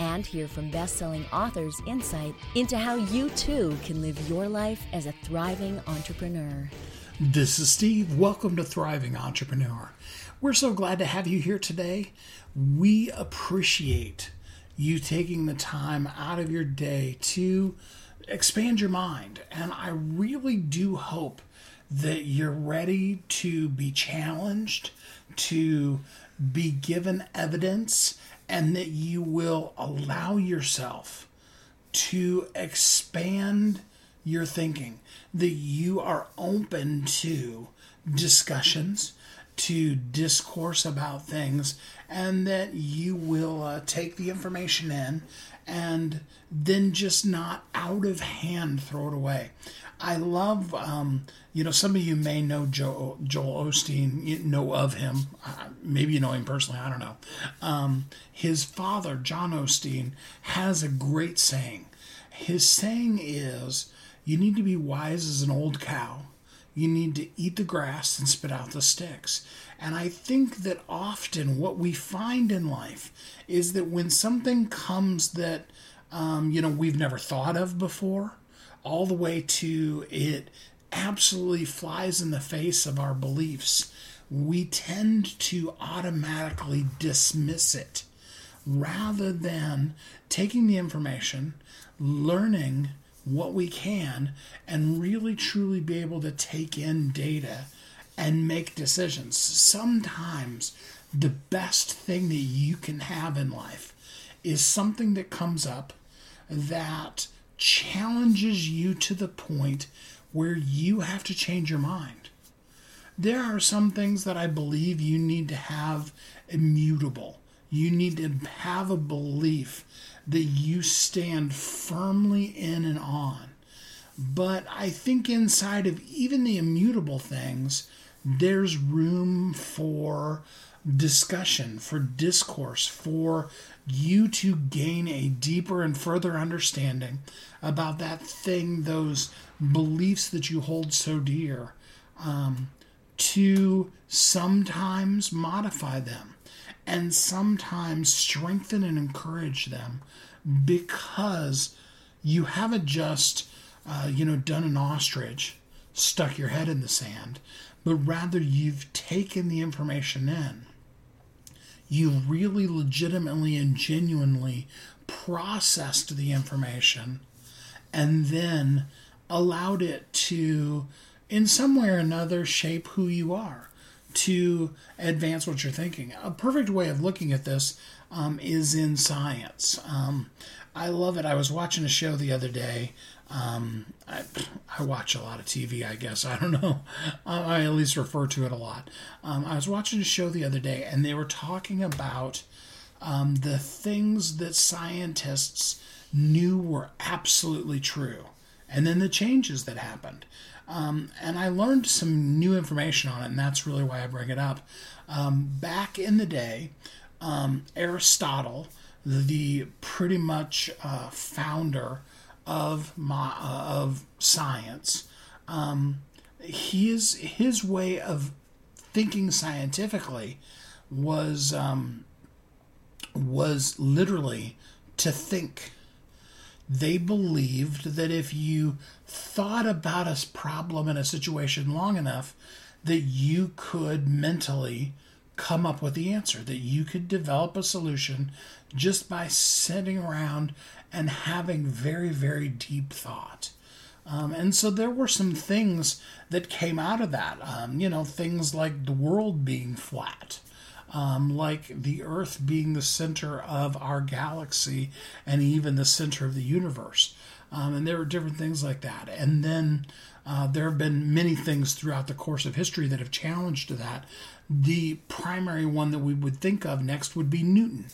And hear from best selling authors' insight into how you too can live your life as a thriving entrepreneur. This is Steve. Welcome to Thriving Entrepreneur. We're so glad to have you here today. We appreciate you taking the time out of your day to expand your mind. And I really do hope that you're ready to be challenged, to be given evidence, and that you will allow yourself to expand your thinking, that you are open to discussions, to discourse about things, and that you will uh, take the information in and then just not out of hand throw it away. I love, um, you know, some of you may know Joe, Joel Osteen, you know of him. Uh, maybe you know him personally, I don't know. Um, his father, John Osteen, has a great saying. His saying is, You need to be wise as an old cow. You need to eat the grass and spit out the sticks. And I think that often what we find in life is that when something comes that, um, you know, we've never thought of before, all the way to it absolutely flies in the face of our beliefs, we tend to automatically dismiss it rather than taking the information, learning what we can, and really truly be able to take in data and make decisions. Sometimes the best thing that you can have in life is something that comes up that challenges you to the point where you have to change your mind. There are some things that I believe you need to have immutable. You need to have a belief that you stand firmly in and on. But I think inside of even the immutable things, there's room for discussion, for discourse, for you to gain a deeper and further understanding about that thing, those beliefs that you hold so dear, um, to sometimes modify them and sometimes strengthen and encourage them because you haven't just, uh, you know, done an ostrich, stuck your head in the sand, but rather you've taken the information in. You really legitimately and genuinely processed the information and then allowed it to, in some way or another, shape who you are, to advance what you're thinking. A perfect way of looking at this um, is in science. Um, I love it. I was watching a show the other day um, I, I, watch a lot of TV, I guess. I don't know. I at least refer to it a lot. Um, I was watching a show the other day, and they were talking about um, the things that scientists knew were absolutely true, and then the changes that happened. Um, and I learned some new information on it, and that's really why I bring it up. Um, back in the day, um, Aristotle, the pretty much uh, founder of my uh, of science. Um, his his way of thinking scientifically was um, was literally to think. They believed that if you thought about a problem in a situation long enough, that you could mentally come up with the answer, that you could develop a solution just by sitting around and having very, very deep thought. Um, and so there were some things that came out of that. Um, you know, things like the world being flat, um, like the Earth being the center of our galaxy and even the center of the universe. Um, and there were different things like that. And then uh, there have been many things throughout the course of history that have challenged that. The primary one that we would think of next would be Newton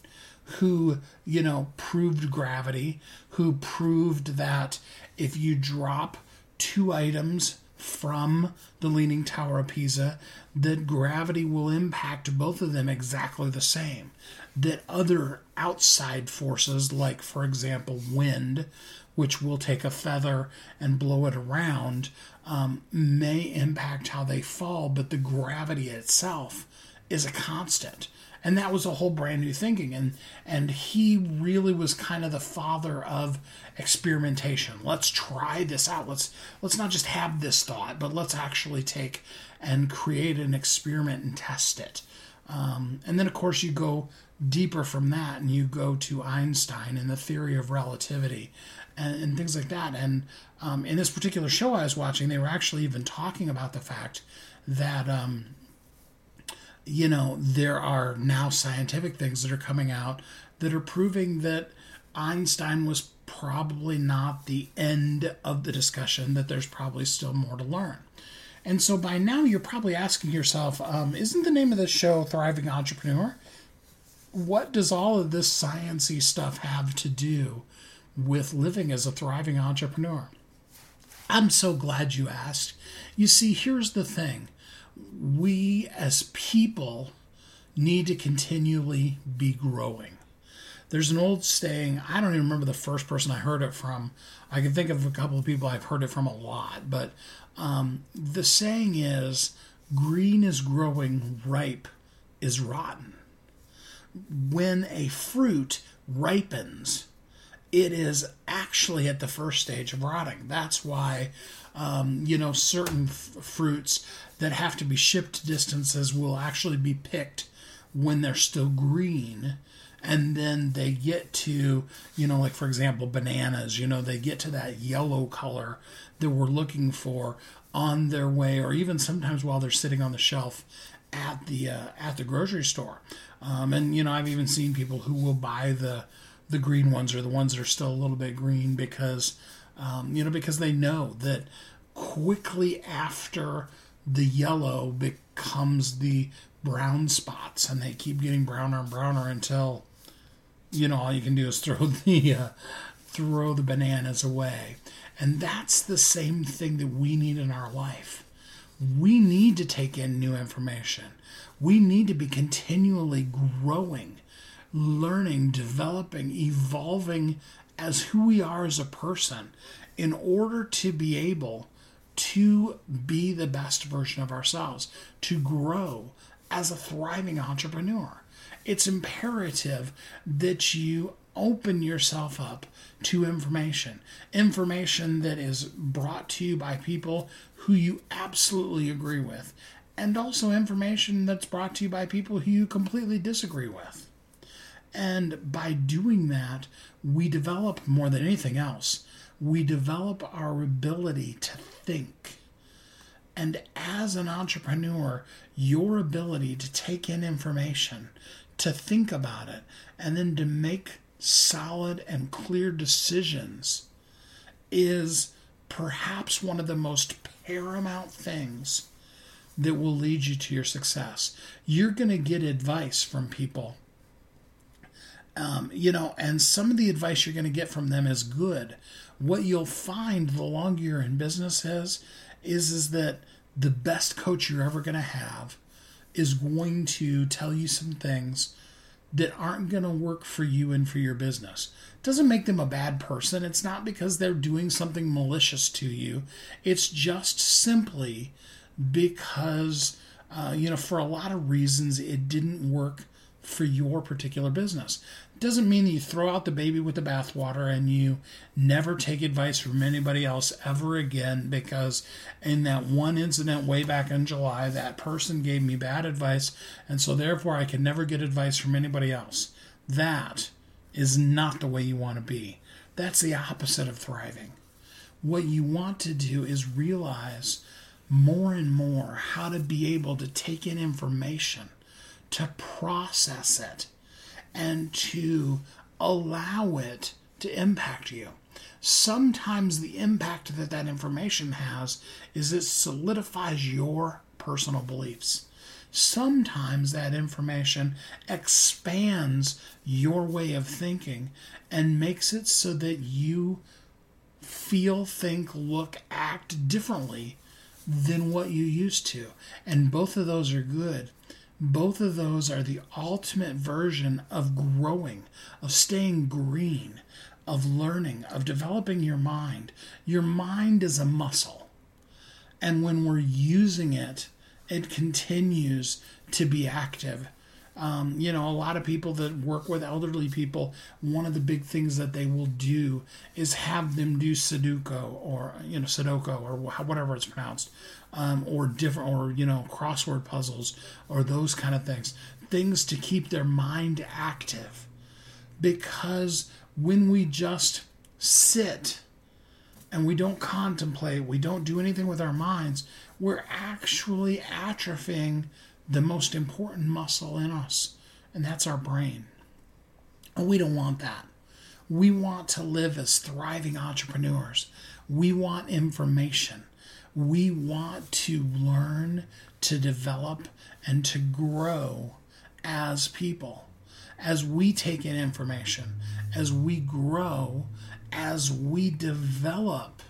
who, you know, proved gravity, who proved that if you drop two items from the Leaning Tower of Pisa, that gravity will impact both of them exactly the same. That other outside forces, like, for example, wind, which will take a feather and blow it around, um, may impact how they fall, but the gravity itself is a constant and that was a whole brand new thinking. And and he really was kind of the father of experimentation. Let's try this out. Let's let's not just have this thought but let's actually take and create an experiment and test it. Um, and then of course you go deeper from that and you go to einstein and the theory of relativity and, and things like that. And um, in this particular show i was watching they were actually even talking about the fact that um, you know, there are now scientific things that are coming out that are proving that Einstein was probably not the end of the discussion, that there's probably still more to learn. And so by now you're probably asking yourself, um, isn't the name of this show Thriving Entrepreneur? What does all of this sciency stuff have to do with living as a thriving entrepreneur? I'm so glad you asked. You see, here's the thing we as people need to continually be growing. There's an old saying, I don't even remember the first person I heard it from. I can think of a couple of people I've heard it from a lot, but um, the saying is green is growing, ripe is rotten. When a fruit ripens, it is actually at the first stage of rotting. That's why, um, you know, certain f- fruits that have to be shipped distances will actually be picked when they're still green. And then they get to you know like for example bananas you know they get to that yellow color that we're looking for on their way or even sometimes while they're sitting on the shelf at the uh, at the grocery store. Um, and you know i've even seen people who will buy the the green ones or the ones that are still a little bit green because um, you know because they know that quickly after the yellow becomes the brown spots and they keep getting browner and browner until you know all you can do is throw the uh, throw the bananas away. And that's the same thing that we need in our life. We need to take in new information. We need to be continually growing learning developing evolving as who we are as a person in order to be able to be the best version of ourselves, to grow as a thriving entrepreneur. It's imperative that you open yourself up to information, information that is brought to you by people who you absolutely agree with, and also information that's brought to you by people who you completely disagree with. And by doing that, we develop more than anything else we develop our ability to think. And as an entrepreneur, your ability to take in information, to think about it, and then to make solid and clear decisions is perhaps one of the most paramount things that will lead you to your success. You're going to get advice from people. Um, you know, and some of the advice you're going to get from them is good, what you'll find the longer you're in business is is is that the best coach you're ever going to have is going to tell you some things that aren't going to work for you and for your business. Doesn't make them a bad person. It's not because they're doing something malicious to you. It's just simply because, uh, you know, for a lot of reasons, it didn't work for your particular business. Doesn't mean that you throw out the baby with the bathwater and you never take advice from anybody else ever again because in that one incident way back in July, that person gave me bad advice, and so therefore I can never get advice from anybody else. That is not the way you want to be. That's the opposite of thriving. What you want to do is realize more and more how to be able to take in information to process it and to allow it to impact you. Sometimes the impact that that information has is it solidifies your personal beliefs. sometimes that information expands your way of thinking and makes it so that you feel, think, look, act differently than what you used to. And both of those are good. Both of those are the ultimate version of growing, of staying green, of learning, of developing your mind. Your mind is a muscle. And when we're using it, it continues to be active. Um, you know, a lot of people that work with elderly people, one of the big things that they will do is have them do Sudoku or, you know, Sudoku or whatever it's pronounced, um, or different, or, you know, crossword puzzles or those kind of things. Things to keep their mind active. Because when we just sit and we don't contemplate, we don't do anything with our minds, we're actually atrophying the most important muscle in us, and that's our brain. And we don't want that. We want to live as thriving entrepreneurs. We want information. We want to learn, to develop, and to grow as people. As we take in information, as we grow, as we develop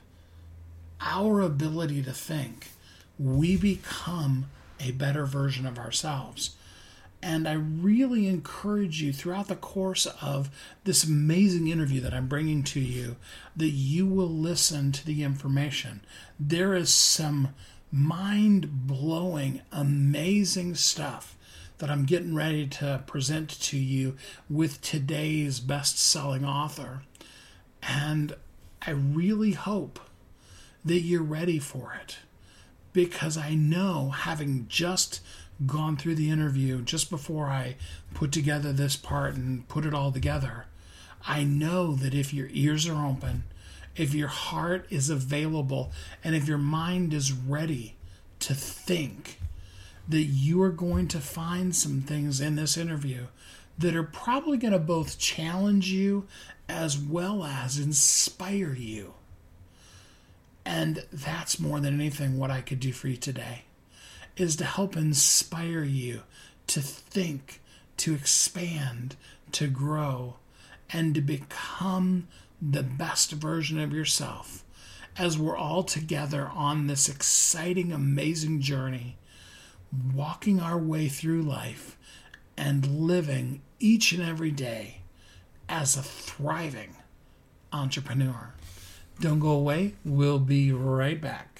our ability to think, we become a better version of ourselves. And I really encourage you throughout the course of this amazing interview that I'm bringing to you that you will listen to the information. There is some mind blowing, amazing stuff that I'm getting ready to present to you with today's best selling author. And I really hope that you're ready for it because I know, having just gone through the interview just before I put together this part and put it all together, I know that if your ears are open, if your heart is available, and if your mind is ready to think, that you are going to find some things in this interview that are probably going to both challenge you as well as inspire you. And that's more than anything what I could do for you today is to help inspire you to think, to expand, to grow, and to become the best version of yourself as we're all together on this exciting, amazing journey, walking our way through life and living each and every day as a thriving entrepreneur. Don't go away. We'll be right back.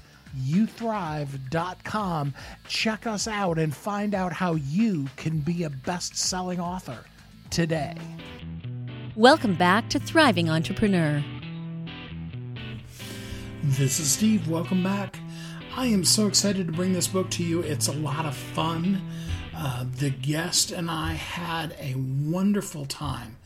WeHelpYouThrive.com, check us out, and find out how you can be a best selling author today. Welcome back to Thriving Entrepreneur. This is Steve. Welcome back. I am so excited to bring this book to you. It's a lot of fun. Uh, the guest and I had a wonderful time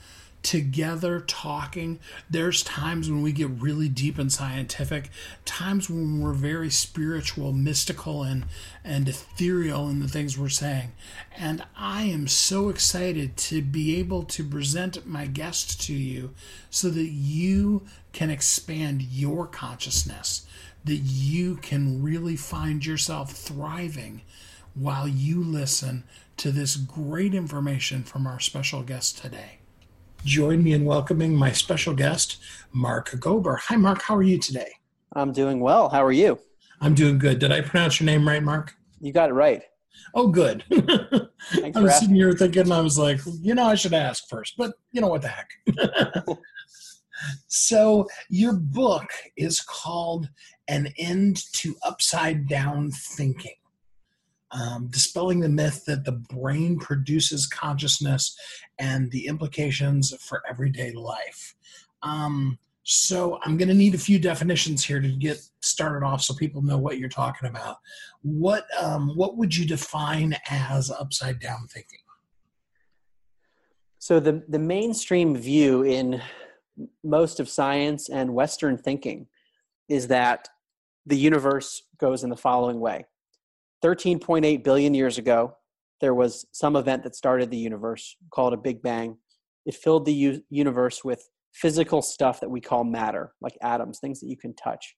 together talking. There's times when we get really deep and scientific, times when we're very spiritual, mystical, and, and ethereal in the things we're saying. And I am so excited to be able to present my guest to you so that you can expand your consciousness, that you can really find yourself thriving while you listen to this great information from our special guest today. Join me in welcoming my special guest, Mark Gober. Hi, Mark. How are you today? I'm doing well. How are you? I'm doing good. Did I pronounce your name right, Mark? You got it right. Oh, good. I was sitting here thinking, I was like, you know, I should ask first, but you know what the heck. so, your book is called An End to Upside Down Thinking. Um, dispelling the myth that the brain produces consciousness and the implications for everyday life. Um, so I'm going to need a few definitions here to get started off, so people know what you're talking about. What um, what would you define as upside down thinking? So the the mainstream view in most of science and Western thinking is that the universe goes in the following way: 13.8 billion years ago, there was some event that started the universe called a Big Bang. It filled the u- universe with physical stuff that we call matter, like atoms, things that you can touch.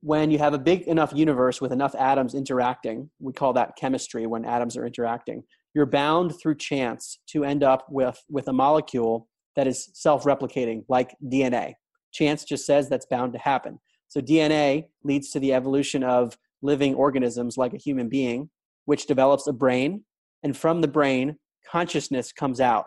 When you have a big enough universe with enough atoms interacting, we call that chemistry when atoms are interacting, you're bound through chance to end up with, with a molecule that is self replicating, like DNA. Chance just says that's bound to happen. So DNA leads to the evolution of living organisms like a human being, which develops a brain. And from the brain, consciousness comes out.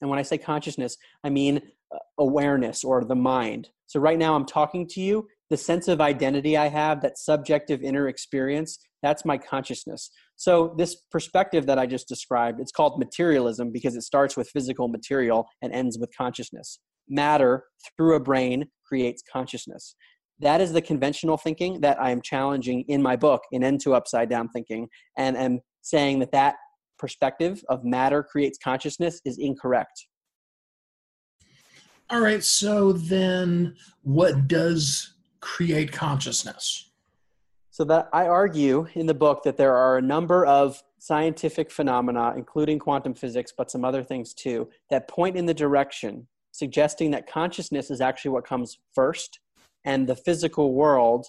And when I say consciousness, I mean uh, awareness or the mind. So right now I'm talking to you, the sense of identity I have, that subjective inner experience, that's my consciousness. So this perspective that I just described, it's called materialism because it starts with physical material and ends with consciousness. Matter through a brain creates consciousness. That is the conventional thinking that I am challenging in my book, in End to Upside Down Thinking, and am saying that that perspective of matter creates consciousness is incorrect. All right, so then what does create consciousness? So that I argue in the book that there are a number of scientific phenomena, including quantum physics, but some other things too, that point in the direction suggesting that consciousness is actually what comes first, and the physical world,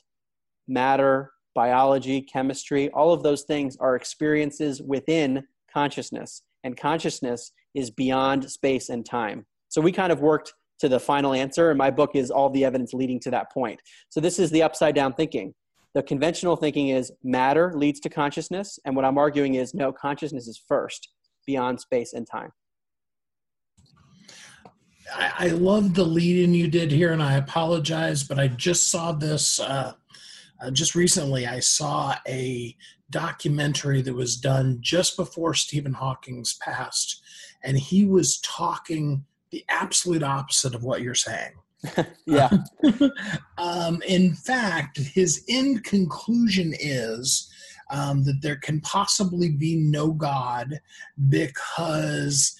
matter, biology, chemistry, all of those things are experiences within consciousness, and consciousness is beyond space and time. So we kind of worked to the final answer, and my book is all the evidence leading to that point. So this is the upside down thinking. The conventional thinking is matter leads to consciousness, and what I'm arguing is no, consciousness is first, beyond space and time. I, I love the lead in you did here, and I apologize, but I just saw this uh, uh, just recently. I saw a documentary that was done just before Stephen Hawking's passed, and he was talking the absolute opposite of what you're saying. yeah. um, in fact, his end conclusion is um, that there can possibly be no God because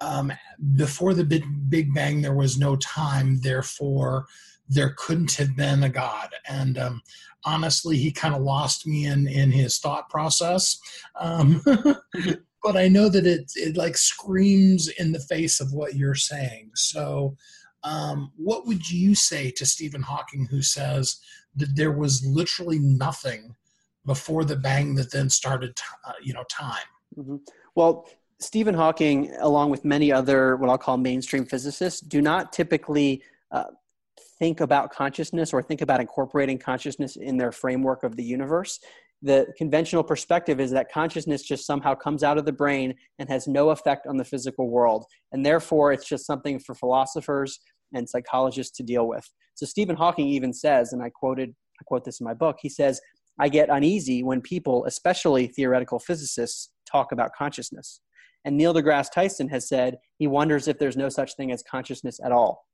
um, before the big, big Bang there was no time, therefore there couldn't have been a God. And um, honestly, he kind of lost me in in his thought process. Um, but I know that it it like screams in the face of what you're saying. So, um, what would you say to Stephen Hawking, who says that there was literally nothing before the bang that then started, uh, you know, time? Mm-hmm. Well, Stephen Hawking, along with many other what I'll call mainstream physicists, do not typically uh, think about consciousness or think about incorporating consciousness in their framework of the universe. The conventional perspective is that consciousness just somehow comes out of the brain and has no effect on the physical world. And therefore, it's just something for philosophers and psychologists to deal with. So, Stephen Hawking even says, and I quoted, I quote this in my book, he says, I get uneasy when people, especially theoretical physicists, talk about consciousness. And Neil deGrasse Tyson has said he wonders if there's no such thing as consciousness at all.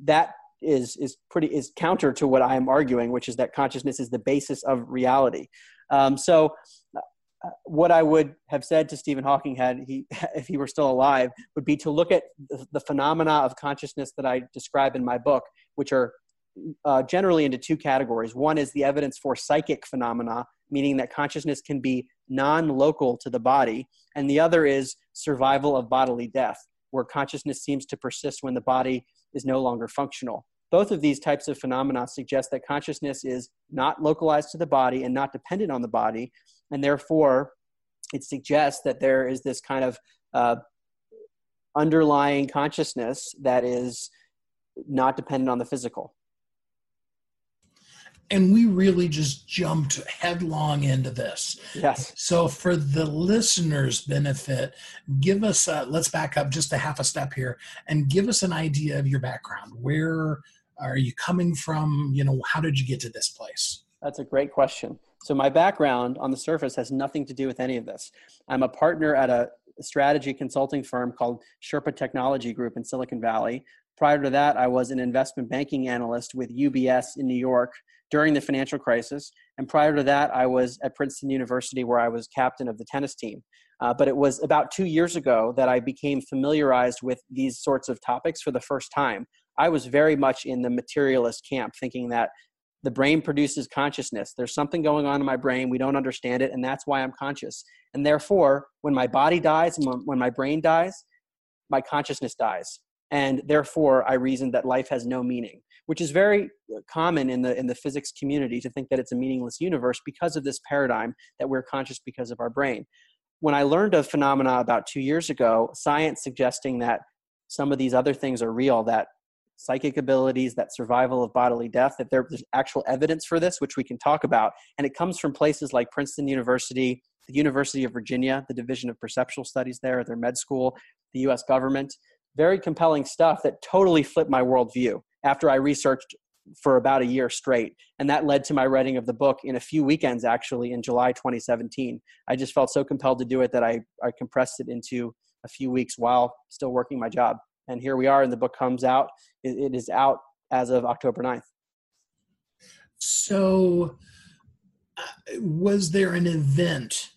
That is is pretty is counter to what I am arguing, which is that consciousness is the basis of reality. Um, so, uh, what I would have said to Stephen Hawking had he if he were still alive would be to look at the, phenomena of consciousness that I describe in my book, which are uh, generally into two categories. One is the evidence for psychic phenomena, meaning that consciousness can be non-local to the body, and the other is survival of bodily death, where consciousness seems to persist when the body is no longer functional. Both of these types of phenomena suggest that consciousness is not localized to the body and not dependent on the body, and therefore it suggests that there is this kind of uh, underlying consciousness that is not dependent on the physical. And we really just jumped headlong into this. Yes. So, for the listeners' benefit, give us, a, let's back up just a half a step here and give us an idea of your background. Where are you coming from? You know, how did you get to this place? That's a great question. So, my background on the surface has nothing to do with any of this. I'm a partner at a strategy consulting firm called Sherpa Technology Group in Silicon Valley. Prior to that, I was an investment banking analyst with UBS in New York during the financial crisis. And prior to that, I was at Princeton University where I was captain of the tennis team. Uh, but it was about two years ago that I became familiarized with these sorts of topics for the first time. I was very much in the materialist camp, thinking that the brain produces consciousness. There's something going on in my brain. We don't understand it, and that's why I'm conscious. And therefore, when my body dies and when my brain dies, my consciousness dies. And therefore, I reasoned that life has no meaning which is very common in the in the physics community to think that it's a meaningless universe because of this paradigm that we're conscious because of our brain. When i learned of phenomena about two years ago science suggesting that some of these other things are real that psychic abilities that survival of bodily death that there's actual evidence for this which we can talk about and it comes from places like princeton university the university of virginia the division of perceptual studies there their med school the us government very compelling stuff that totally flipped my worldview after I researched for about a year straight. And that led to my writing of the book in a few weekends, actually, in July 2017. I just felt so compelled to do it that I, I compressed it into a few weeks while still working my job. And here we are, and the book comes out. it, it is out as of October 9th. So, uh, was there an event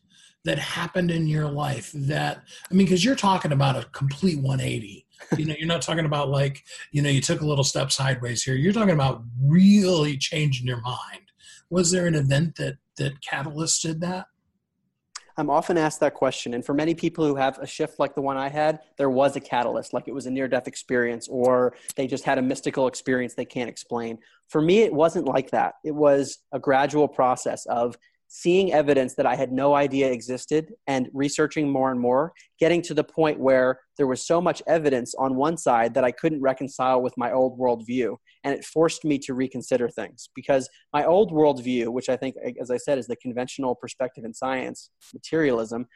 that happened in your life that, I mean, because you're talking about a complete 180 you know you're not talking about like you know you took a little step sideways here. You're talking about really changing your mind. Was there an event that that catalysted that? I'm often asked that question and for many people who have a shift like the one i had there was a catalyst like it was a near death experience or they just had a mystical experience they can't explain. For me it wasn't like that. It was a gradual process of seeing evidence that I had no idea existed and researching more and more, getting to the point where there was so much evidence on one side that I couldn't reconcile with my old worldview. And it forced me to reconsider things because my old worldview, which I think, as I said, is the conventional perspective in science, materialism,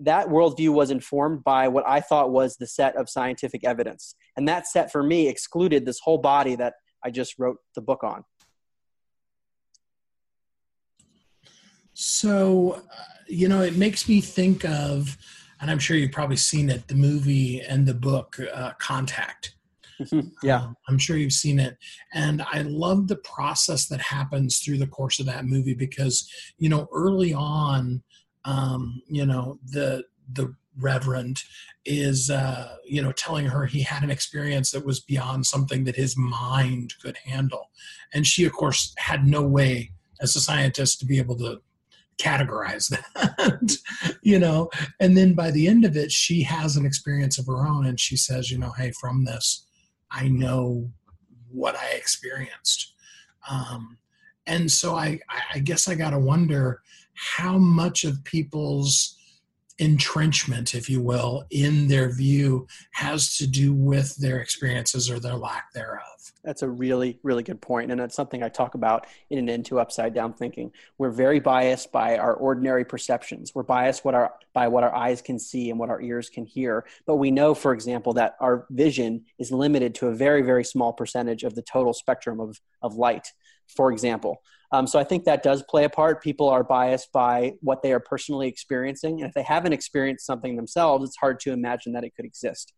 that worldview was informed by what I thought was the set of scientific evidence. And that set for me excluded this whole body that I just wrote the book on. So, uh, you know, it makes me think of, and I'm sure you've probably seen it, the movie and the book uh, Contact. yeah. Um, I'm sure you've seen it. And I love the process that happens through the course of that movie because, you know, early on, um, you know, the, the reverend is uh, you know telling her he had an experience that was beyond something that his mind could handle and she of course had no way as a scientist to be able to categorize that you know? And then by the end of it she has an experience of her own and she says you know hey from this i know what i experienced. Um, and so i i guess i gotta wonder how much of people's entrenchment, if you will, in their view has to do with their experiences or their lack thereof. That's a really, really good point. And that's something I talk about in An End to upside down thinking. We're very biased by our ordinary perceptions. We're biased what our, by what our eyes can see and what our ears can hear. But we know, for example, that our vision is limited to a very, very small percentage of the total spectrum of, of light, for example. Um, so I think that does play a part. People are biased by what they are personally experiencing. And if they haven't experienced something themselves, it's hard to imagine that it could exist.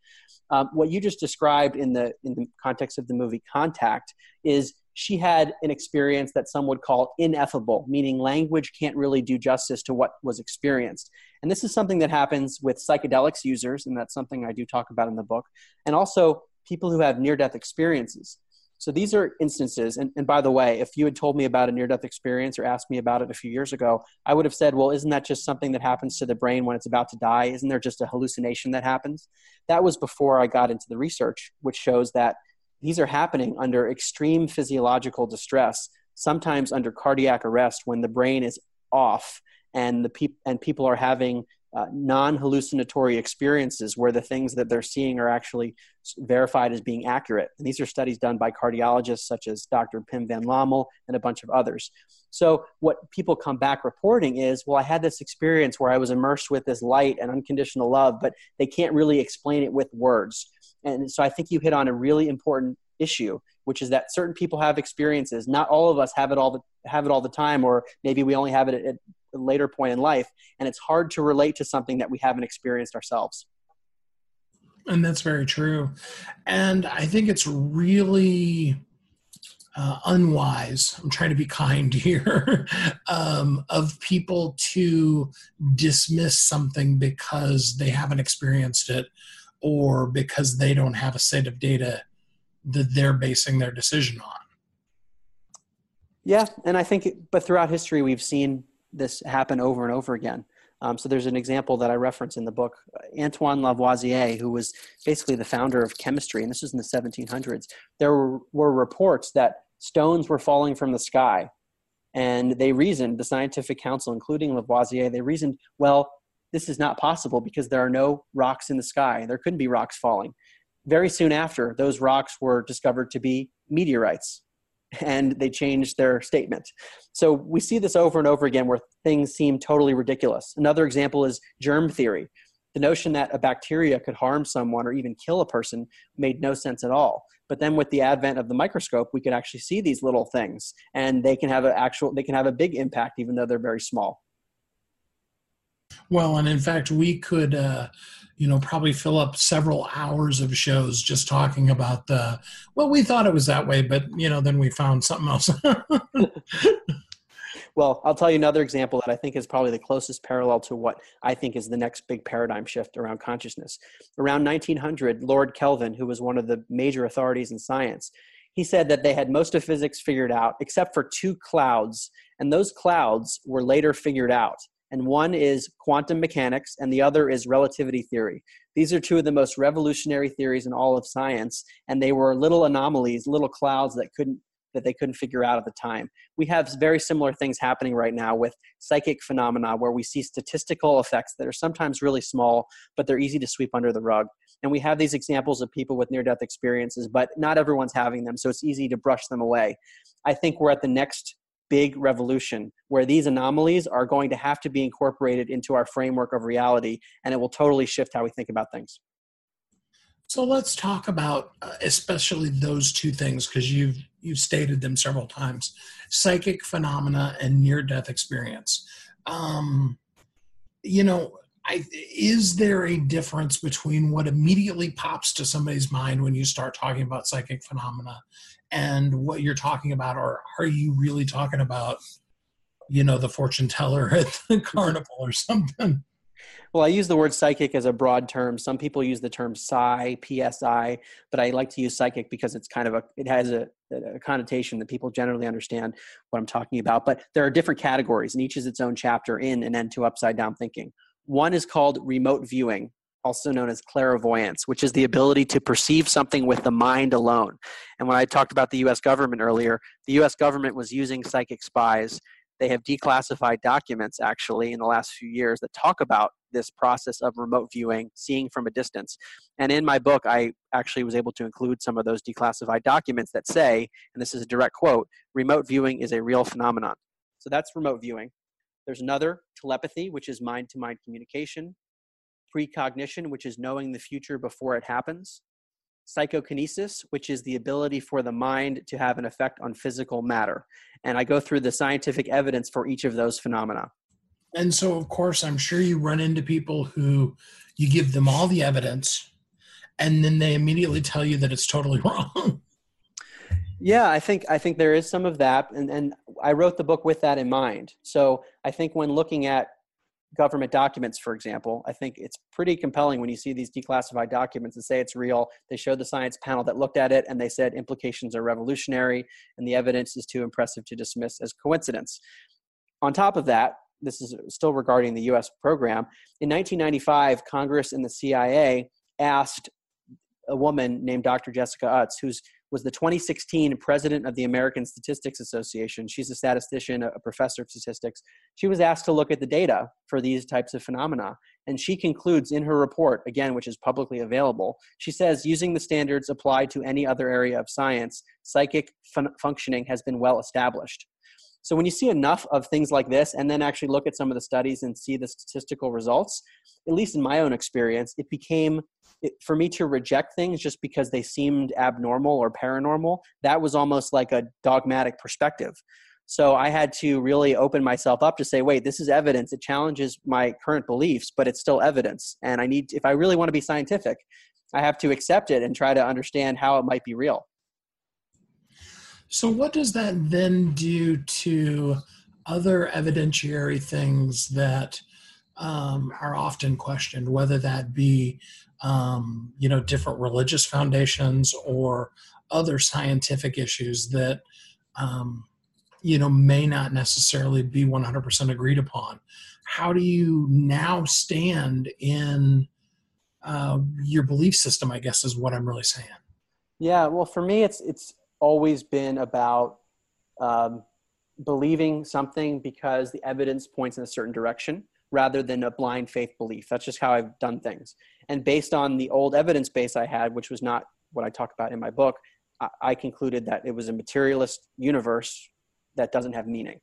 Um, what you just described in the, in the context of the movie Contact is she had an experience that some would call ineffable, meaning language can't really do justice to what was experienced. And this is something that happens with psychedelics users, and that's something I do talk about in the book, and also people who have near death experiences. So these are instances. And, and by the way, if you had told me about a near death experience or asked me about it a few years ago, I would have said, well, isn't that just something that happens to the brain when it's about to die? Isn't there just a hallucination that happens? That was before I got into the research, which shows that these are happening under extreme physiological distress, sometimes under cardiac arrest when the brain is off and the pe- and people are having uh, non hallucinatory experiences where the things that they're seeing are actually verified as being accurate. And these are studies done by cardiologists such as Dr. Pim van Lommel and a bunch of others. So, what people come back reporting is, well, I had this experience where I was immersed with this light and unconditional love, but they can't really explain it with words. And so, I think you hit on a really important issue which is that certain people have experiences not all of us have it all the have it all the time or maybe we only have it at, later point in life and it's hard to relate to something that we haven't experienced ourselves and that's very true and i think it's really uh, unwise i'm trying to be kind here um, of people to dismiss something because they haven't experienced it or because they don't have a set of data that they're basing their decision on. Yeah, and I think, but throughout history, we've seen this happen over and over again. Um, so there's an example that I reference in the book. Antoine Lavoisier, who was basically the founder of chemistry, and this was in the 1700s, there were, were reports that stones were falling from the sky. And they reasoned, the scientific council, including Lavoisier, they reasoned, well, this is not possible because there are no rocks in the sky. There couldn't be rocks falling very soon after, those rocks were discovered to be meteorites and they changed their statement. So we see this over and over again where things seem totally ridiculous. Another example is germ theory. The notion that a bacteria could harm someone or even kill a person made no sense at all. But then with the advent of the microscope, we could actually see these little things and they can have an actual they can have a big impact even though they're very small. Well, and in fact, we could uh, you know, probably fill up several hours of shows just talking about the, well, we thought it was that way, but, you know, then we found something else. well, I'll tell you another example that I think is probably the closest parallel to what I think is the next big paradigm shift around consciousness. Around 1900, Lord Kelvin, who was one of the major authorities in science, he said that they had most of physics figured out except for two clouds, and those clouds were later figured out and one is quantum mechanics, and the other is relativity theory. These are two of the most revolutionary theories in all of science, and they were little anomalies, little clouds that couldn't that they couldn't figure out at the time. We have very similar things happening right now with psychic phenomena where we see statistical effects that are sometimes really small, but they're easy to sweep under the rug. And we have these examples of people with near death experiences, but not everyone's having them, so it's easy to brush them away. I think we're at the next big revolution where these anomalies are going to have to be incorporated into our framework of reality and it will totally shift how we think about things. So let's talk about uh, especially those two things because you've you've stated them several times psychic phenomena and near death experience. Um, you know I, is there a difference between what immediately pops to somebody's mind when you start talking about psychic phenomena and what you're talking about or are you really talking about you know the fortune teller at the carnival or something? Well i use the word psychic as a broad term. Some people use the term psi psi but i like to use psychic because it's kind of a it has a, a connotation that people generally understand what i'm talking about. But there are different categories and each is its own chapter in and end to upside down thinking. One is called remote viewing also known as clairvoyance, which is the ability to perceive something with the mind alone. And when I talked about the US government earlier, the US government was using psychic spies. They have declassified documents actually in the last few years that talk about this process of remote viewing, seeing from a distance. And in my book, I actually was able to include some of those declassified documents that say, and this is a direct quote remote viewing is a real phenomenon. So that's remote viewing. There's another, telepathy, which is mind to mind communication precognition, which is knowing the future before it happens, psychokinesis, which is the ability for the mind to have an effect on physical matter. And I go through the scientific evidence for each of those phenomena. And so, of course, I'm sure you run into people who you give them all the evidence and then they immediately tell you that it's totally wrong. Yeah, I think I think there is some of that, and and I wrote the book with that in mind. So I think when looking at government documents, for example, I think it's pretty compelling when you see these declassified documents and say it's real. They showed the science panel that looked at it and they said implications are revolutionary and the evidence is too impressive to dismiss as coincidence. On top of that, this is still regarding the US program. In 1995, Congress and the CIA asked a woman named Dr. Jessica Utts, who's was the 2016 president of the American Statistics Association. She's a statistician, a professor of statistics. She was asked to look at the data for these types of phenomena. And she concludes in her report, again, which is publicly available, she says using the standards applied to any other area of science, psychic fun- functioning has been well established. So when you see enough of things like this and then actually look at some of the studies and see the statistical results, at least in my own experience, it became it, for me to reject things just because they seemed abnormal or paranormal. That was almost like a dogmatic perspective. So I had to really open myself up to say, wait, this is evidence. It challenges my current beliefs, but it's still evidence. And I need, if I really want to be scientific, I have to accept it and try to understand how it might be real. So, what does that then do to other evidentiary things that um, are often questioned, whether that be, um, you know, different religious foundations or other scientific issues that um, you know may not necessarily be 100% agreed upon? How do you now stand in uh, your belief system i guess is what i'm really saying. Yeah well for me it's it's always been about um, believing something because the evidence points in a certain direction rather than a blind faith belief that's just how i've done things and based on the old evidence base i had which was not what i talk about in my book I concluded that it was a materialist universe that doesn't have meaning.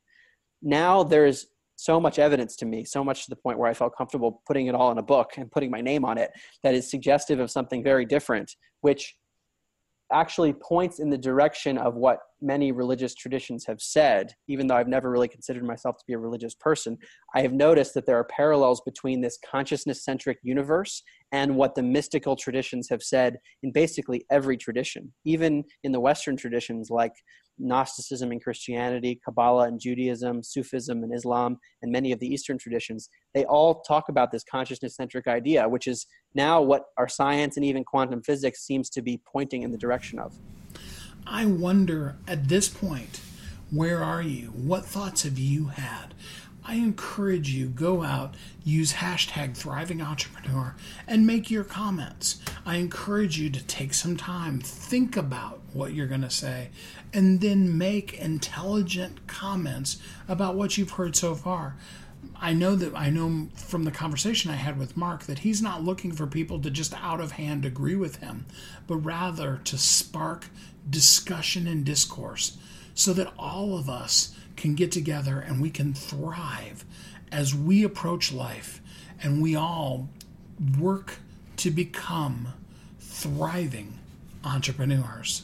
Now there's so much evidence to me, so much to the point where I felt comfortable putting it all in a book and putting my name on it that is suggestive of something very different, which actually points in the direction of what many religious traditions have said, even though I've never really considered myself to be a religious person. I have noticed that there are parallels between this consciousness centric universe and what the mystical traditions have said in basically every tradition, even in the Western traditions like Gnosticism and Christianity, Kabbalah and Judaism, Sufism and Islam, and many of the Eastern traditions, they all talk about this consciousness centric idea, which is now what our science and even quantum physics seems to be pointing in the direction of. I wonder at this point, where are you? What thoughts have you had? I encourage you go out, use hashtag thriving entrepreneur, and make your comments. I encourage you to take some time, think about what you're going to say, and then make intelligent comments about what you've heard so far. I know that I know from the conversation I had with Mark that he's not looking for people to just out of hand agree with him, but rather to spark discussion and discourse so that all of us can get together and we can thrive as we approach life and we all work to become thriving entrepreneurs.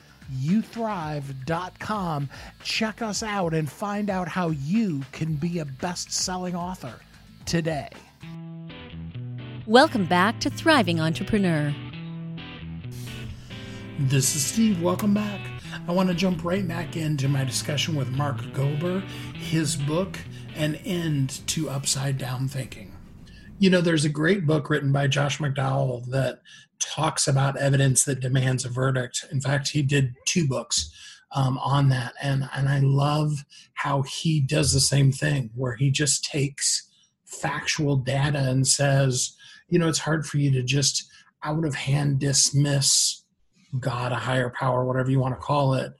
WeHelpYouThrive.com, check us out, and find out how you can be a best selling author today. Welcome back to Thriving Entrepreneur. This is Steve. Welcome back. I want to jump right back into my discussion with Mark Gober, his book, An End to Upside Down Thinking. You know, there's a great book written by Josh McDowell that talks about evidence that demands a verdict. In fact, he did two books um, on that, and and I love how he does the same thing, where he just takes factual data and says, you know, it's hard for you to just out of hand dismiss God, a higher power, whatever you want to call it,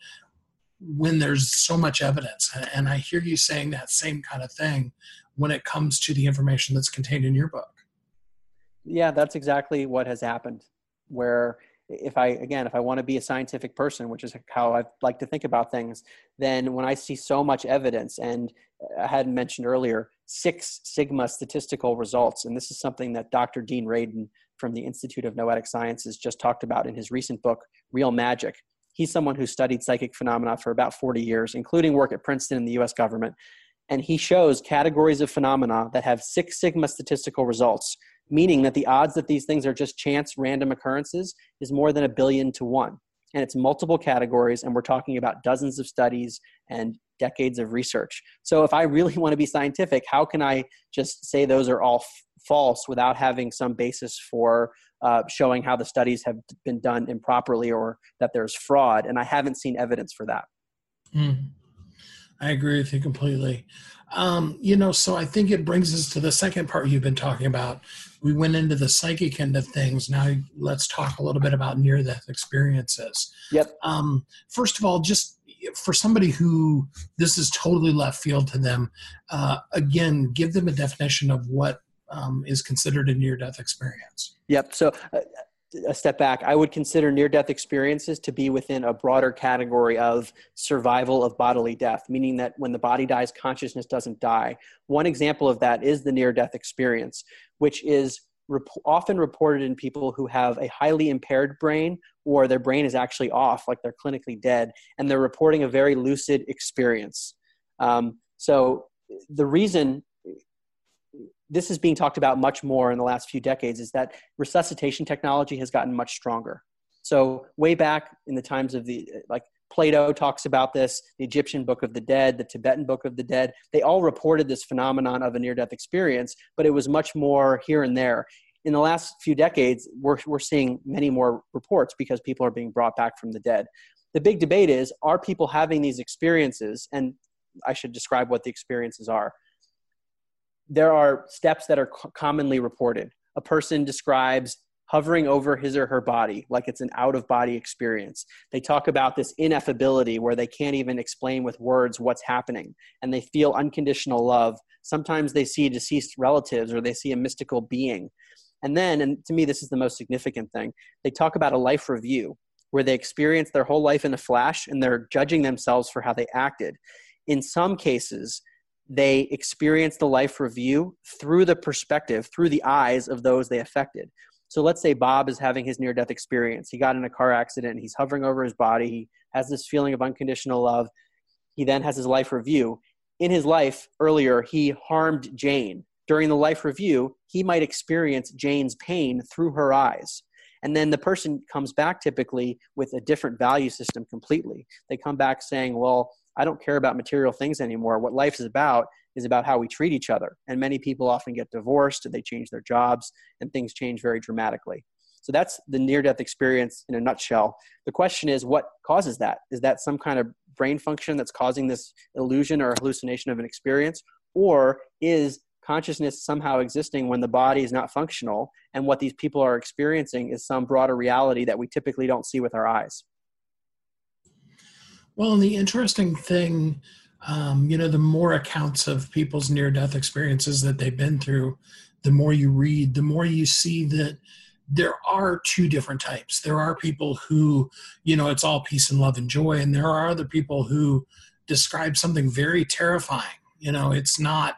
when there's so much evidence. And I hear you saying that same kind of thing when it comes to the information that's contained in your book. Yeah, that's exactly what has happened. Where if I, again, if I want to be a scientific person, which is how I like to think about things, then when I see so much evidence, and I had mentioned earlier, six sigma statistical results, and this is something that Dr. Dean Radin from the Institute of Noetic Sciences just talked about in his recent book, Real Magic. He's someone who studied psychic phenomena for about 40 years, including work at Princeton and the US government. And he shows categories of phenomena that have Six Sigma statistical results, meaning that the odds that these things are just chance random occurrences is more than a billion to one. And it's multiple categories, and we're talking about dozens of studies and decades of research. So, if I really want to be scientific, how can I just say those are all f- false without having some basis for uh, showing how the studies have been done improperly or that there's fraud? And I haven't seen evidence for that. Mm. I agree with you completely. Um, you know, so I think it brings us to the second part you've been talking about. We went into the psychic end of things. Now let's talk a little bit about near death experiences. Yep. Um, first of all, just for somebody who this is totally left field to them, uh, again, give them a definition of what um, is considered a near death experience. Yep. So, uh, a step back, I would consider near death experiences to be within a broader category of survival of bodily death, meaning that when the body dies, consciousness doesn't die. One example of that is the near death experience, which is rep- often reported in people who have a highly impaired brain or their brain is actually off, like they're clinically dead, and they're reporting a very lucid experience. Um, so, the reason this is being talked about much more in the last few decades is that resuscitation technology has gotten much stronger. So, way back in the times of the like Plato talks about this, the Egyptian Book of the Dead, the Tibetan Book of the Dead, they all reported this phenomenon of a near death experience, but it was much more here and there. In the last few decades, we're, we're seeing many more reports because people are being brought back from the dead. The big debate is are people having these experiences? And I should describe what the experiences are. There are steps that are commonly reported. A person describes hovering over his or her body like it's an out of body experience. They talk about this ineffability where they can't even explain with words what's happening and they feel unconditional love. Sometimes they see deceased relatives or they see a mystical being. And then, and to me, this is the most significant thing, they talk about a life review where they experience their whole life in a flash and they're judging themselves for how they acted. In some cases, they experience the life review through the perspective, through the eyes of those they affected. So let's say Bob is having his near death experience. He got in a car accident. He's hovering over his body. He has this feeling of unconditional love. He then has his life review. In his life earlier, he harmed Jane. During the life review, he might experience Jane's pain through her eyes. And then the person comes back typically with a different value system completely. They come back saying, Well, I don't care about material things anymore. What life is about is about how we treat each other. And many people often get divorced, they change their jobs, and things change very dramatically. So that's the near death experience in a nutshell. The question is, what causes that? Is that some kind of brain function that's causing this illusion or hallucination of an experience? Or is consciousness somehow existing when the body is not functional and what these people are experiencing is some broader reality that we typically don't see with our eyes? Well, and the interesting thing um, you know, the more accounts of people's near death experiences that they've been through, the more you read, the more you see that there are two different types. There are people who, you know, it's all peace and love and joy, and there are other people who describe something very terrifying. You know, it's not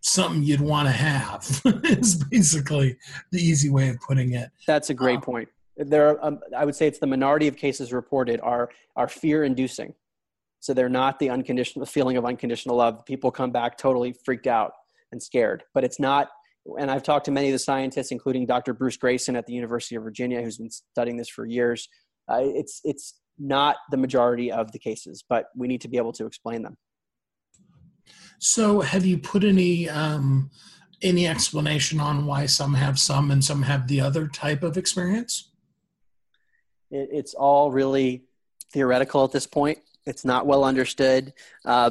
something you'd want to have. is basically the easy way of putting it. That's a great um, point. There, are, um, I would say, it's the minority of cases reported are are fear inducing so they're not the unconditional feeling of unconditional love. People come back totally freaked out and scared. But it's not, and I've talked to many of the scientists, including Dr. Bruce Greyson at the University of Virginia, who's been studying this for years. Uh, it's, it's not the majority of the cases, but we need to be able to explain them. So, have you put any um, any explanation on why some have some and some have the other type of experience? It, it's all really theoretical at this point it's not well understood. Uh,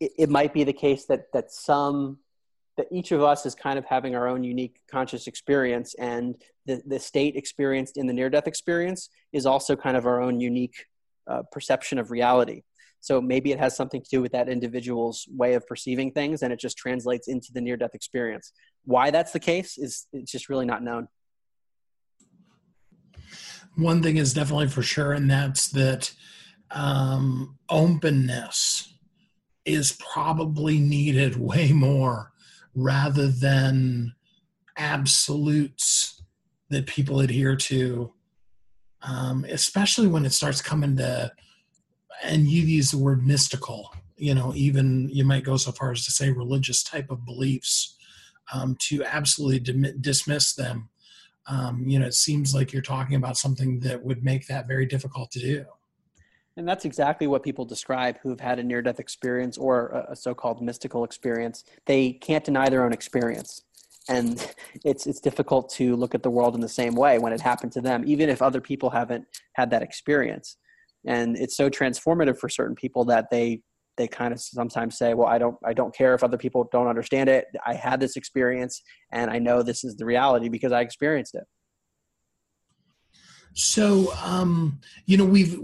it, it, might be the case that that some that each of us is kind of having our own unique conscious experience, and the the state experienced in the near death experience is also kind of our own unique uh, perception of reality. So maybe it has something to do with that individual's way of perceiving things, and it just translates into the near death experience. Why that's the case is it's just really not known. One thing is definitely for sure, and that's that um, openness is probably needed way more rather than absolutes that people adhere to, um, especially when it starts coming to, and you use the word mystical, you know, even you might go so far as to say religious type of beliefs, um, to absolutely dim- dismiss them. Um, you know, it seems like you're talking about something that would make that very difficult to do. And that's exactly what people describe who've had a near death experience or a, so called mystical experience. They can't deny their own experience. And it's, it's difficult to look at the world in the same way when it happened to them, even if other people haven't had that experience. And it's so transformative for certain people that they they kind of sometimes say well i don't i don't care if other people don't understand it i had this experience and i know this is the reality because i experienced it so um you know we've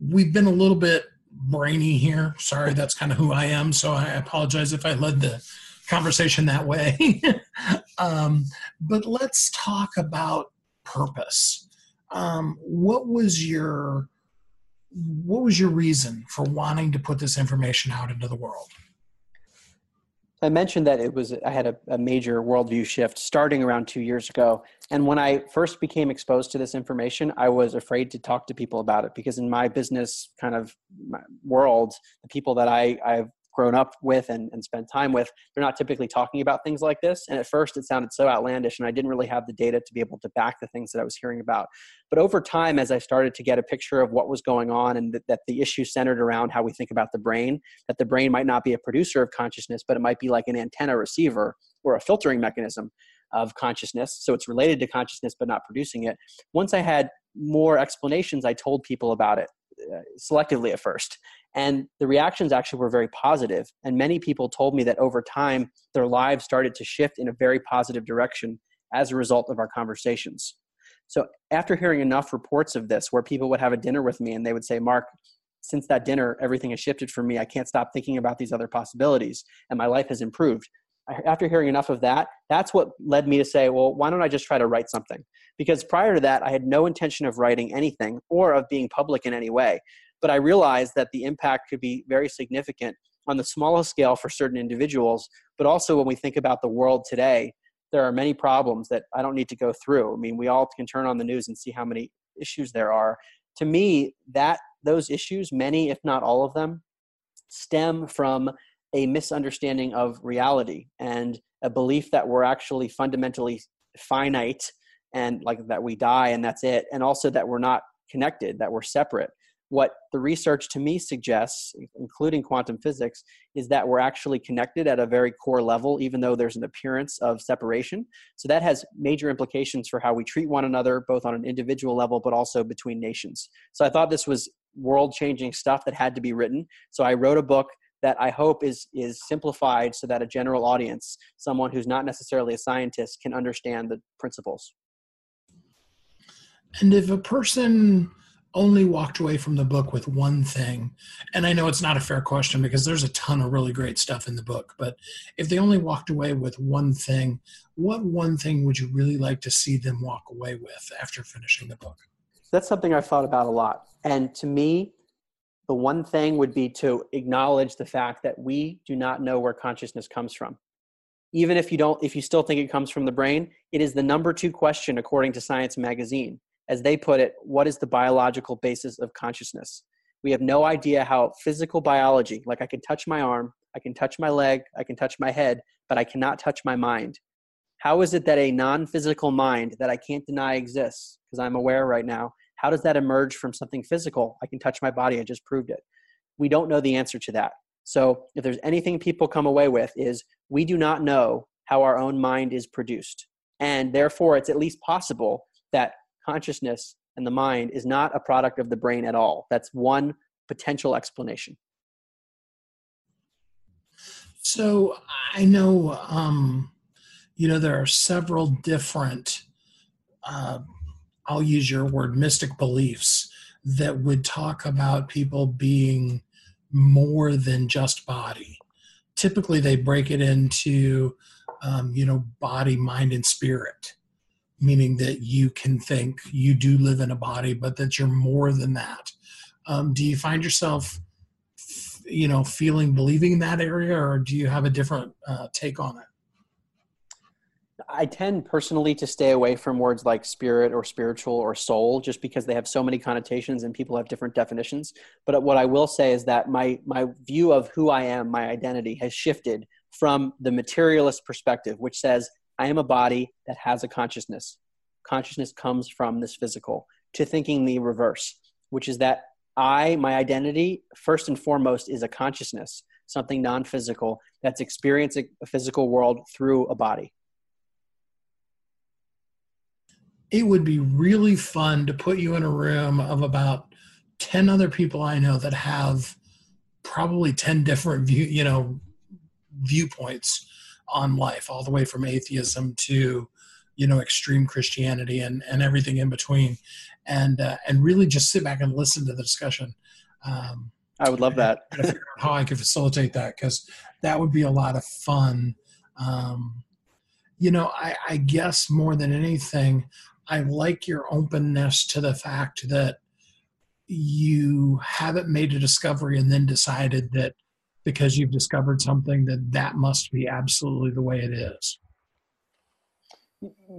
we've been a little bit brainy here. Sorry, that's kind of who I am. So I apologize if I led the conversation that way. um, but let's talk about purpose. Um, what was your what was your reason for wanting to put this information out into the world? I mentioned that it was I had a, a, major worldview shift starting around two years ago, and when I first became exposed to this information, I was afraid to talk to people about it because in my business kind of world, the people that I I've grown up with and, and spent time with, they're not typically talking about things like this. And at first, it sounded so outlandish, and I didn't really have the data to be able to back the things that I was hearing about. But over time, as I started to get a picture of what was going on and that, the issue centered around how we think about the brain, that the brain might not be a producer of consciousness, but it might be like an antenna receiver or a filtering mechanism of consciousness. So it's related to consciousness, but not producing it. Once I had more explanations, I told people about it uh, selectively at first. And the reactions actually were very positive. And many people told me that over time, their lives started to shift in a very positive direction as a result of our conversations. So after hearing enough reports of this, where people would have a dinner with me and they would say, Mark, since that dinner, everything has shifted for me. I can't stop thinking about these other possibilities, and my life has improved. After hearing enough of that, that's what led me to say, well, why don't I just try to write something? Because prior to that, I had no intention of writing anything or of being public in any way. But I realized that the impact could be very significant on the smallest scale for certain individuals, but also when we think about the world today, there are many problems that I don't need to go through. I mean, we all can turn on the news and see how many issues there are. To me, that those issues, many if not all of them, stem from a misunderstanding of reality and a belief that we're actually fundamentally finite and like that we die and that's it and also that we're not connected that we're separate what the research to me suggests, including quantum physics, is that we're actually connected at a very core level, even though there's an appearance of separation. So that has major implications for how we treat one another, both on an individual level, but also between nations. So I thought this was world changing stuff that had to be written. So I wrote a book that I hope is is simplified so that a general audience, someone who's not necessarily a scientist, can understand the principles. And if a person only walked away from the book with one thing, and I know it's not a fair question because there's a ton of really great stuff in the book, but if they only walked away with one thing, what one thing would you really like to see them walk away with after finishing the book? That's something I've thought about a lot. And to me, the one thing would be to acknowledge the fact that we do not know where consciousness comes from. Even if you don't, if you still think it comes from the brain, it is the number two question according to Science Magazine as they put it, what is the biological basis of consciousness? We have no idea how physical biology, like I can touch my arm, I can touch my leg, I can touch my head, but I cannot touch my mind. How is it that a non physical mind that I can't deny exists, because I'm aware right now, how does that emerge from something physical? I can touch my body, I just proved it. We don't know the answer to that. So, if there's anything people come away with, is we do not know how our own mind is produced. And therefore, it's at least possible that consciousness and the mind is not a product of the brain at all. That's one potential explanation. So I know, um, you know, there are several different, uh, I'll use your word, mystic beliefs that would talk about people being more than just body. Typically, they break it into, um, you know, body, mind, and spirit meaning that you can think you do live in a body, but that you're more than that. Um, do you find yourself, you know, feeling believing in that area, or do you have a different uh, take on it? I tend personally to stay away from words like spirit or spiritual or soul just because they have so many connotations and people have different definitions. But what I will say is that my, my view of who I am, my identity, has shifted from the materialist perspective, which says I am a body that has a consciousness. Consciousness comes from this physical, to thinking the reverse, which is that I, my identity, first and foremost, is a consciousness, something non physical that's experiencing a physical world through a body. It would be really fun to put you in a room of about 10 other people I know that have probably 10 different view, you know, viewpoints on life, all the way from atheism to, you know, extreme Christianity and, and everything in between, and uh, and really just sit back and listen to the discussion. Um, I would love that. how I could facilitate that because that would be a lot of fun. Um, you know, I, I guess more than anything, I like your openness to the fact that you haven't made a discovery and then decided that because you've discovered something that that must be absolutely the way it is.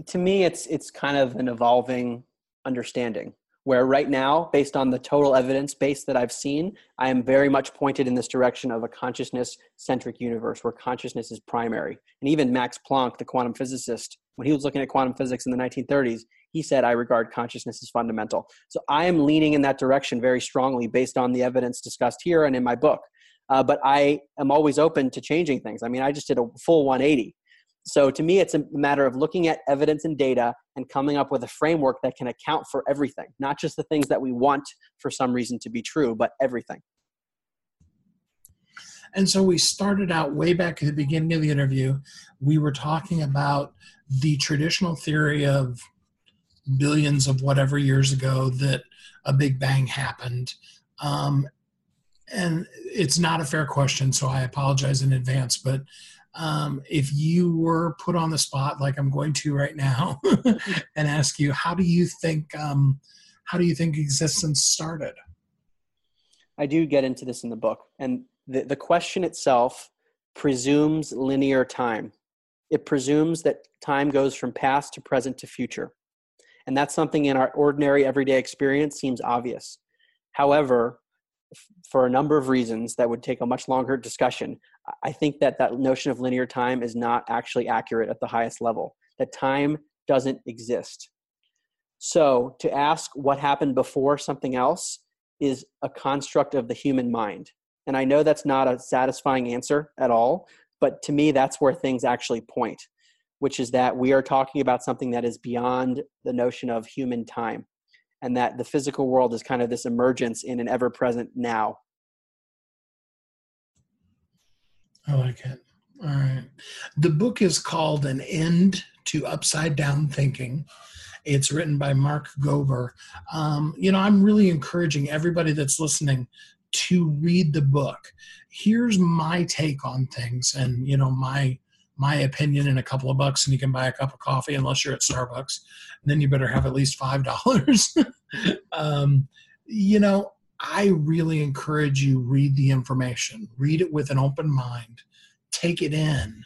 To me it's it's kind of an evolving understanding where right now based on the total evidence base that i've seen i am very much pointed in this direction of a consciousness centric universe where consciousness is primary. And even max planck the quantum physicist when he was looking at quantum physics in the 1930s he said i regard consciousness as fundamental. So i am leaning in that direction very strongly based on the evidence discussed here and in my book uh, but I am always open to changing things. I mean, I just did a full 180. So to me, it's a matter of looking at evidence and data and coming up with a framework that can account for everything, not just the things that we want for some reason to be true, but everything. And so we started out way back at the beginning of the interview. We were talking about the traditional theory of billions of whatever years ago that a Big Bang happened. Um, and it's not a fair question, so I apologize in advance. But um, if you were put on the spot, like I'm going to right now, and ask you, how do you think um, how do you think existence started? I do get into this in the book, and the, the question itself presumes linear time. It presumes that time goes from past to present to future. And that's something in our ordinary everyday experience seems obvious. However, for a number of reasons that would take a much longer discussion. I think that that notion of linear time is not actually accurate at the highest level, that time doesn't exist. So, to ask what happened before something else is a construct of the human mind. And I know that's not a satisfying answer at all, but to me, that's where things actually point, which is that we are talking about something that is beyond the notion of human time and that the physical world is kind of this emergence in an ever present now. I like it. All right. The book is called An End to Upside Down Thinking. It's written by Mark Gober. Um, you know, I'm really encouraging everybody that's listening to read the book. Here's my take on things and, you know, my my opinion in a couple of bucks and you can buy a cup of coffee unless you're at Starbucks. And then you better have at least five dollars. um, you know, I really encourage you read the information, read it with an open mind, take it in,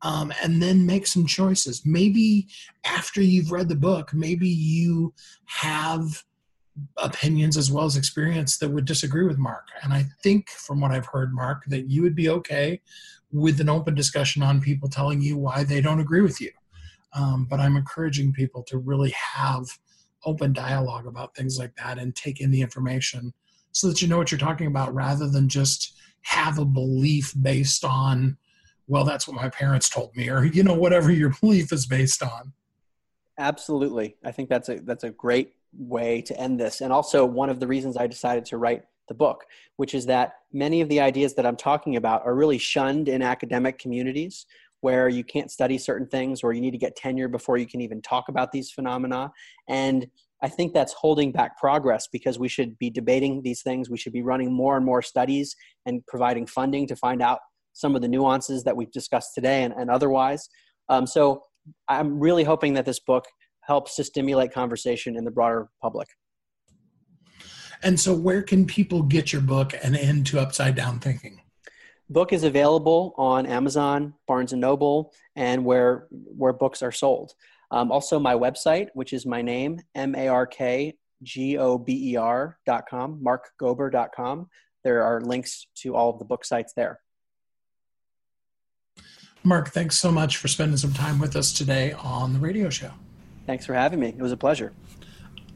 um, and then make some choices. Maybe after you've read the book, maybe you have opinions as well as experience that would disagree with Mark. And I think from what I've heard, Mark, that you would be okay with an open discussion on people telling you why they don't agree with you. Um, but I'm encouraging people to really have open dialogue about things like that and take in the information so that you know what you're talking about rather than just have a belief based on well that's what my parents told me or you know whatever your belief is based on. Absolutely. I think that's a that's a great way to end this. And also one of the reasons i decided to write the book, which is that many of the ideas that I'm talking about are really shunned in academic communities where you can't study certain things or you need to get tenure before you can even talk about these phenomena. And I think that's holding back progress because we should be debating these things. We should be running more and more studies and providing funding to find out some of the nuances that we've discussed today and, and otherwise. Um, so I'm really hoping that this book helps to stimulate conversation in the broader public. And so, where can people get your book, An End to Upside Down Thinking? Book is available on Amazon, Barnes and Noble, and where where books are sold. Um, also, my website, which is my name, M A R K G O B E R dot com, dot com. There are links to all of the book sites there. Mark, thanks so much for spending some time with us today on the radio show. Thanks for having me. It was a pleasure.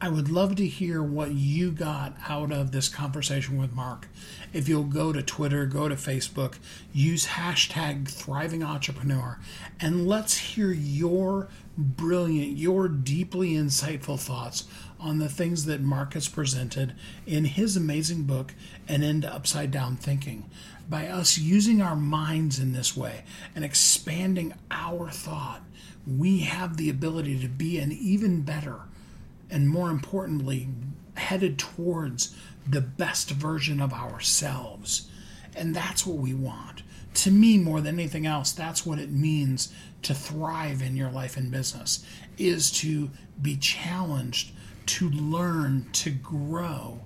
I would love to hear what you got out of this conversation with Mark. If you'll go to Twitter, go to Facebook, use hashtag thriving entrepreneur, and let's hear your brilliant, your deeply insightful thoughts on the things that Mark has presented in his amazing book, An End to Upside Down Thinking. By us using our minds in this way and expanding our thought, we have the ability to be an even better and more importantly, headed towards the best version of ourselves. And that's what we want. To me, more than anything else, that's what it means to thrive in your life and business is to be challenged, to learn, to grow,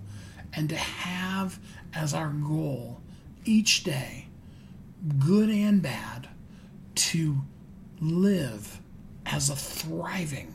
and to have as our goal each day, good and bad, to live as a thriving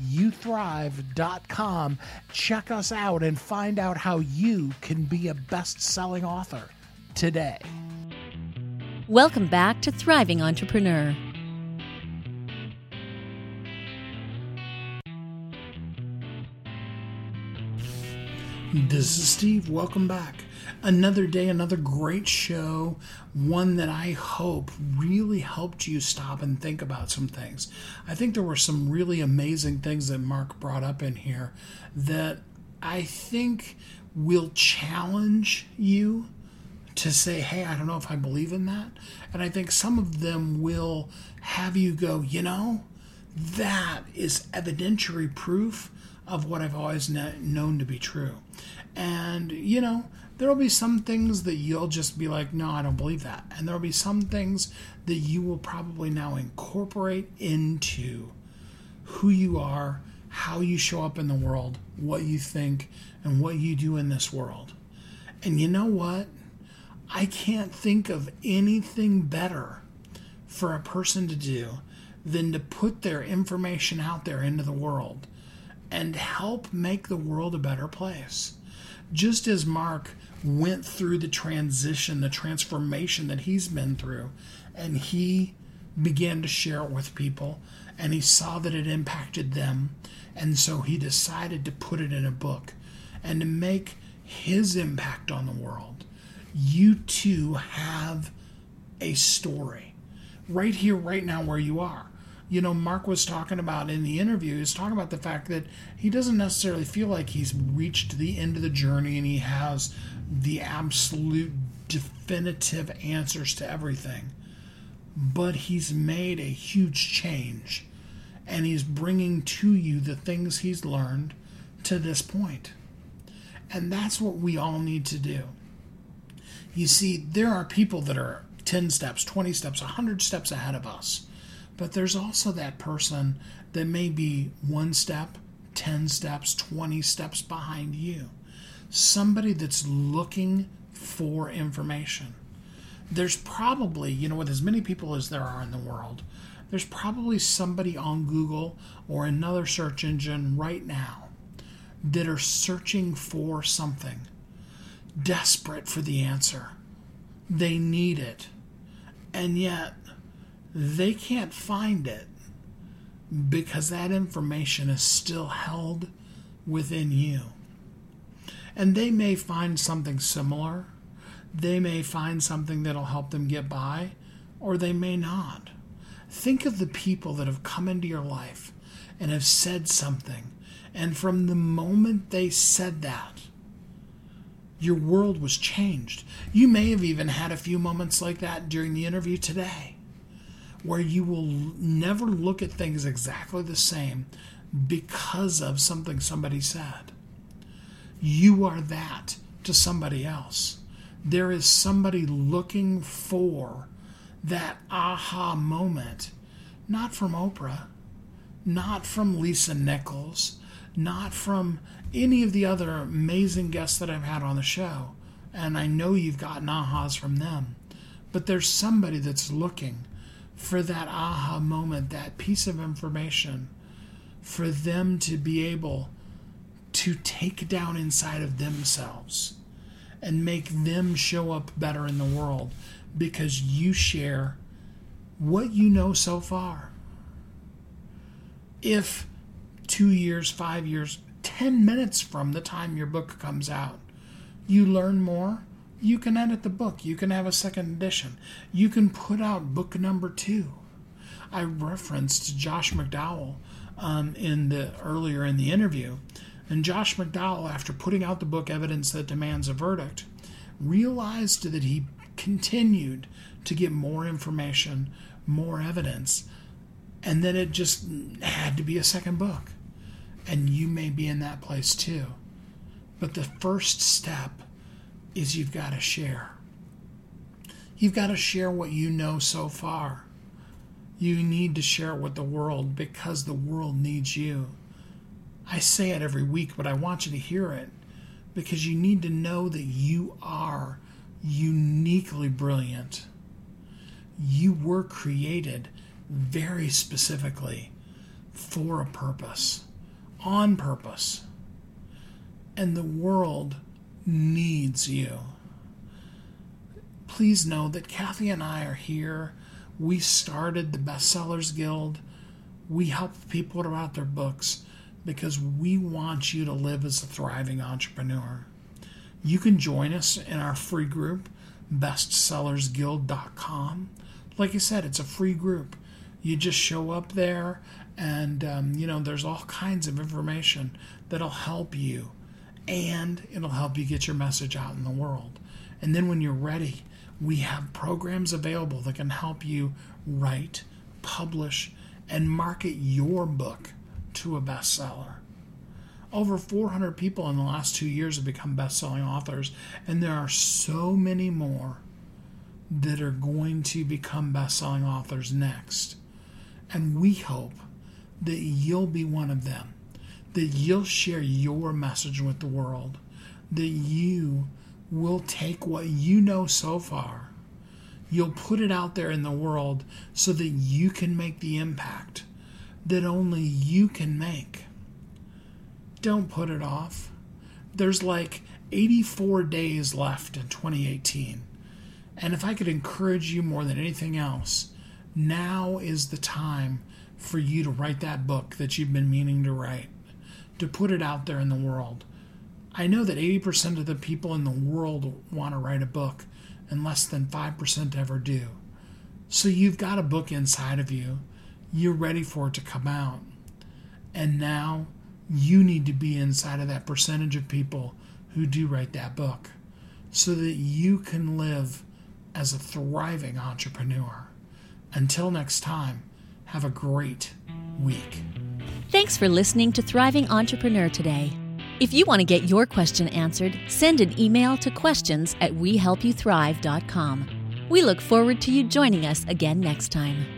youthrive.com. Check us out and find out how you can be a best selling author today. Welcome back to Thriving Entrepreneur. This is Steve. Welcome back another day, another great show, one that I hope really helped you stop and think about some things. I think there were some really amazing things that Mark brought up in here that I think will challenge you to say, hey, I don't know if I believe in that. And I think some of them will have you go, you know, that is evidentiary proof of what I've always known to be true. And, you know, there will be some things that you'll just be like, no, I don't believe that. And there will be some things that you will probably now incorporate into who you are, how you show up in the world, what you think, and what you do in this world. And you know what? I can't think of anything better for a person to do than to put their information out there into the world and help make the world a better place. Just as Mark went through the transition, the transformation that he's been through, and he began to share it with people, and he saw that it impacted them, and so he decided to put it in a book and to make his impact on the world. You too have a story right here, right now, where you are you know, Mark was talking about in the interview, he's talking about the fact that he doesn't necessarily feel like he's reached the end of the journey and he has the absolute definitive answers to everything. But he's made a huge change and he's bringing to you the things he's learned to this point. And that's what we all need to do. You see, there are people that are 10 steps, 20 steps, 100 steps ahead of us but there's also that person that may be one step, 10 steps, 20 steps behind you. Somebody that's looking for information. There's probably, you know, with as many people as there are in the world, there's probably somebody on Google or another search engine right now that are searching for something, desperate for the answer. They need it. And yet, they can't find it because that information is still held within you. And they may find something similar. They may find something that'll help them get by, or they may not. Think of the people that have come into your life and have said something. And from the moment they said that, your world was changed. You may have even had a few moments like that during the interview today, where you will never look at things exactly the same because of something somebody said. You are that to somebody else. There is somebody looking for that aha moment, not from Oprah, not from Lisa Nichols, not from any of the other amazing guests that I've had on the show. And I know you've gotten ahas from them. But there's somebody that's looking for that aha moment, that piece of information, for them to be able to take down inside of themselves and make them show up better in the world because you share what you know so far. If two years, five years, 10 minutes from the time your book comes out, you learn more, you can edit the book. You can have a second edition. You can put out book number two. I referenced Josh McDowell um, in the earlier in the interview, and Josh McDowell, after putting out the book Evidence That Demands a Verdict, realized that he continued to get more information, more evidence, and then it just had to be a second book. And you may be in that place too. But the first step is you've got to share. You've got to share what you know so far. You need to share it with the world because the world needs you. I say it every week, but I want you to hear it because you need to know that you are uniquely brilliant. You were created very specifically for a purpose, on purpose. And the world needs you. Please know that Kathy and I are here. We started the Bestsellers Guild. We help people write their books because we want you to live as a thriving entrepreneur. You can join us in our free group, bestsellersguild.com. Like I said, it's a free group. You just show up there, and um, you know there's all kinds of information that'll help you, and it'll help you get your message out in the world. And then when you're ready, we have programs available that can help you write, publish, and market your book to a bestseller. Over 400 people in the last two years have become best selling authors, and there are so many more that are going to become best selling authors next. And we hope that you'll be one of them, that you'll share your message with the world, that you will take what you know so far, you'll put it out there in the world so that you can make the impact that only you can make. Don't put it off. There's like 84 days left in 2018. And if I could encourage you more than anything else, now is the time for you to write that book that you've been meaning to write, to put it out there in the world. I know that 80% of the people in the world want to write a book, and less than 5% ever do. So you've got a book inside of you. You're ready for it to come out. And now you need to be inside of that percentage of people who do write that book so that you can live as a thriving entrepreneur. Until next time, have a great week. Thanks for listening to Thriving Entrepreneur today. If you want to get your question answered, send an email to questions at wehelpyouthrive.com. We look forward to you joining us again next time.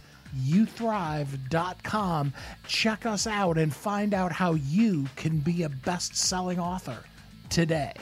WeHelpYouThrive.com, check us out, and find out how you can be a best selling author today.